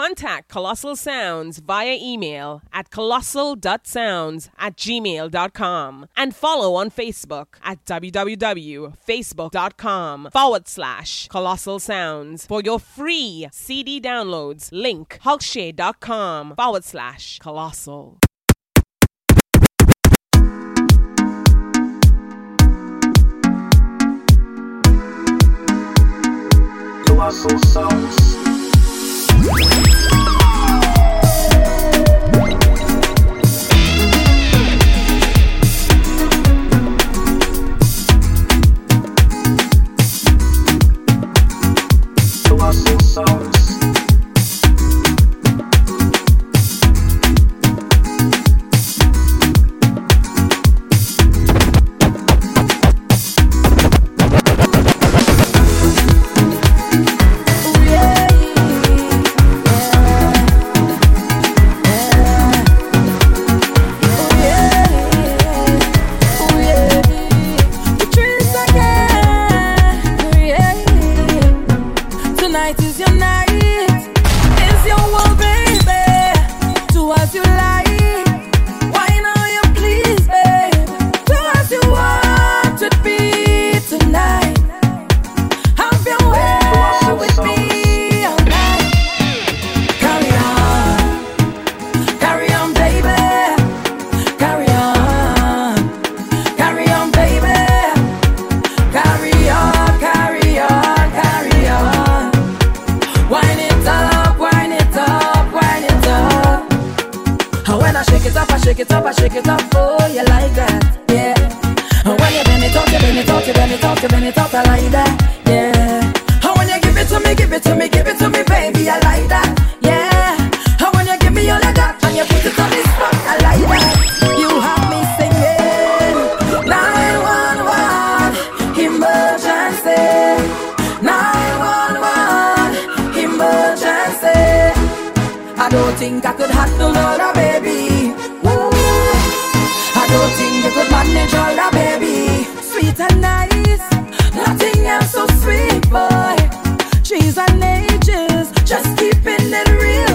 Contact Colossal Sounds via email at colossal.sounds at gmail.com and follow on Facebook at www.facebook.com forward slash colossal sounds for your free CD downloads. Link hulkshare.com forward slash colossal. Colossal Sounds. songs. Nothing else so sweet, boy. She's an angel, just keeping it real.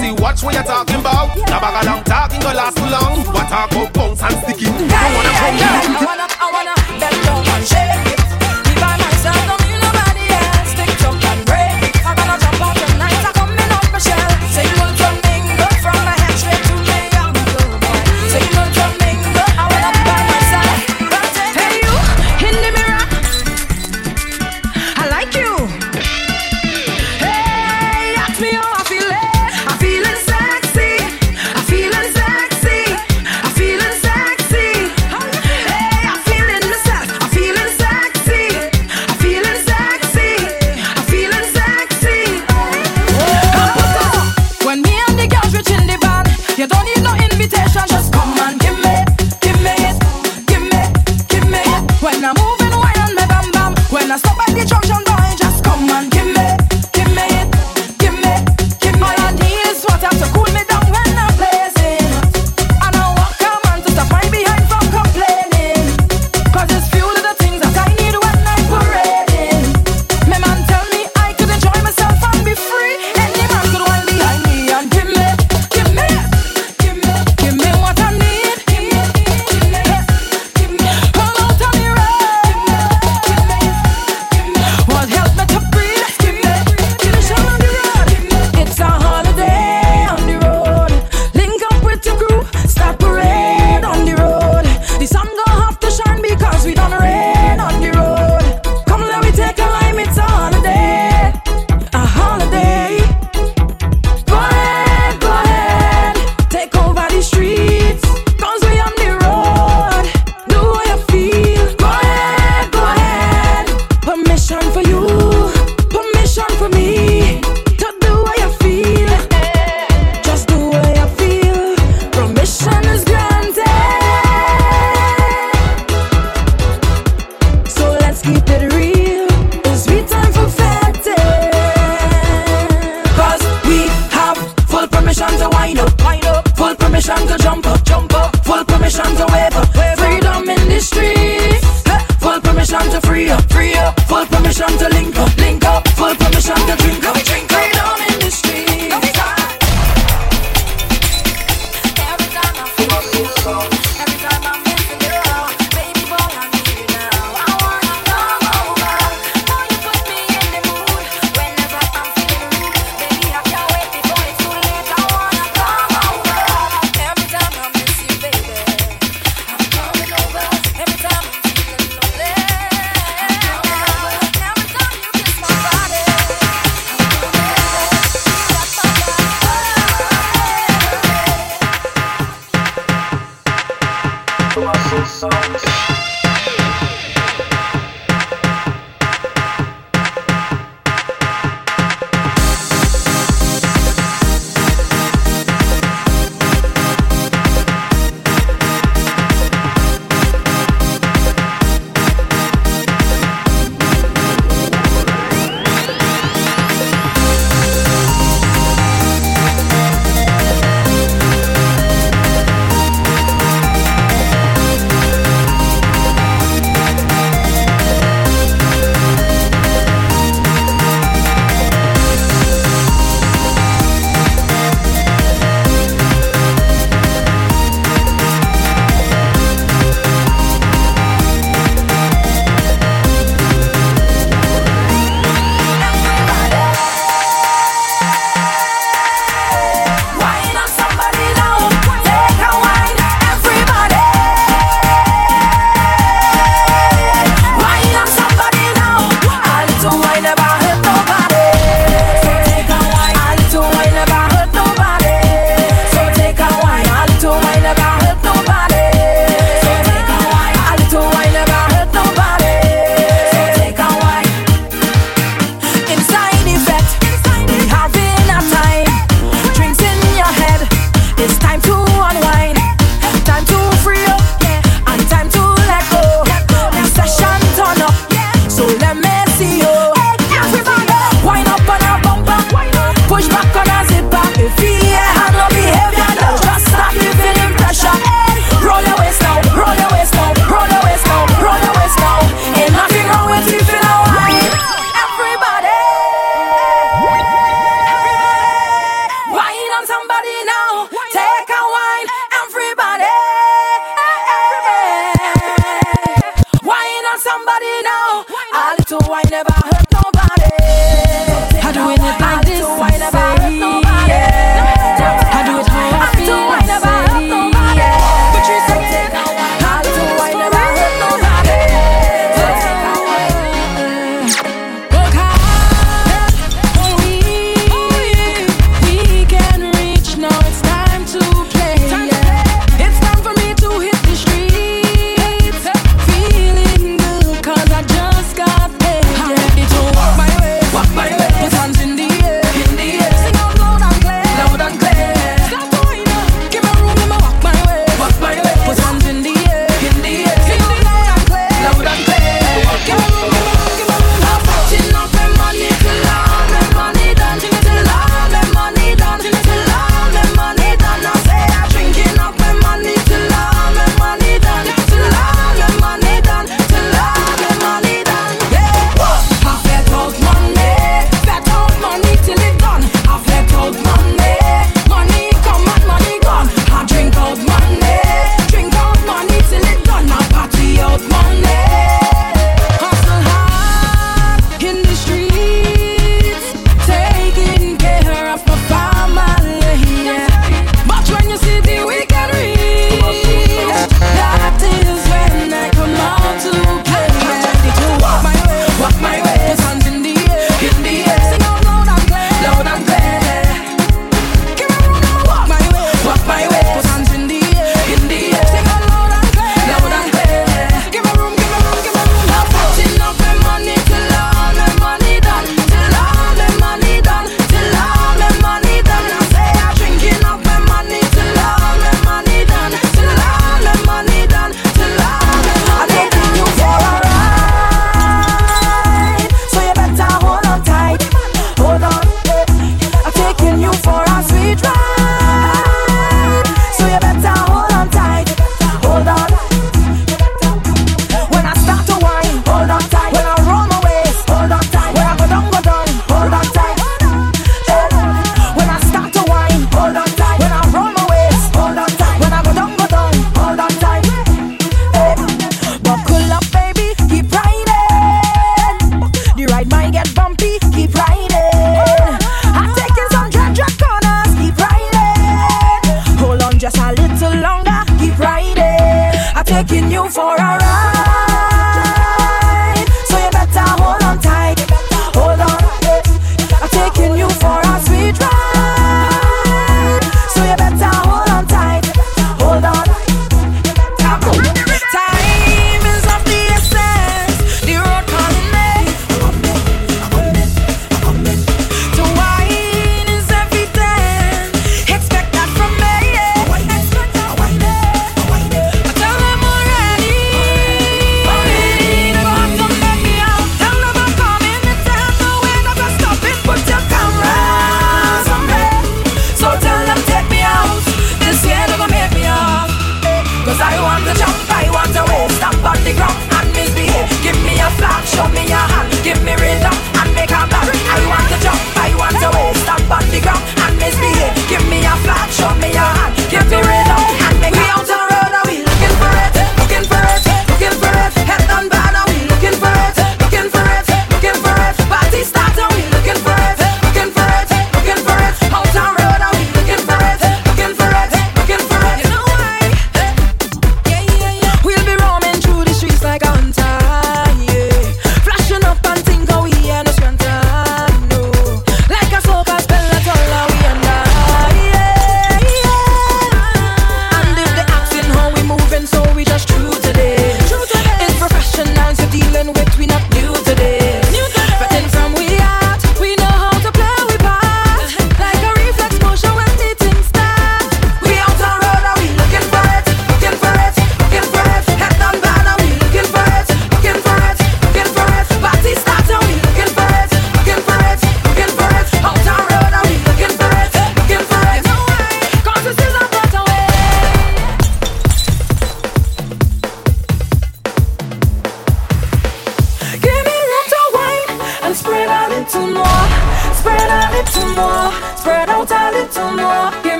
see watch what you're talking about. Yeah. Now bag along talking go last too long. What talk about bounce and sticky? Yeah, yeah, yeah. I wanna, I wanna, I wanna bend down and shake.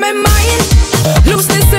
I'm in mine. Looseness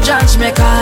judge me cause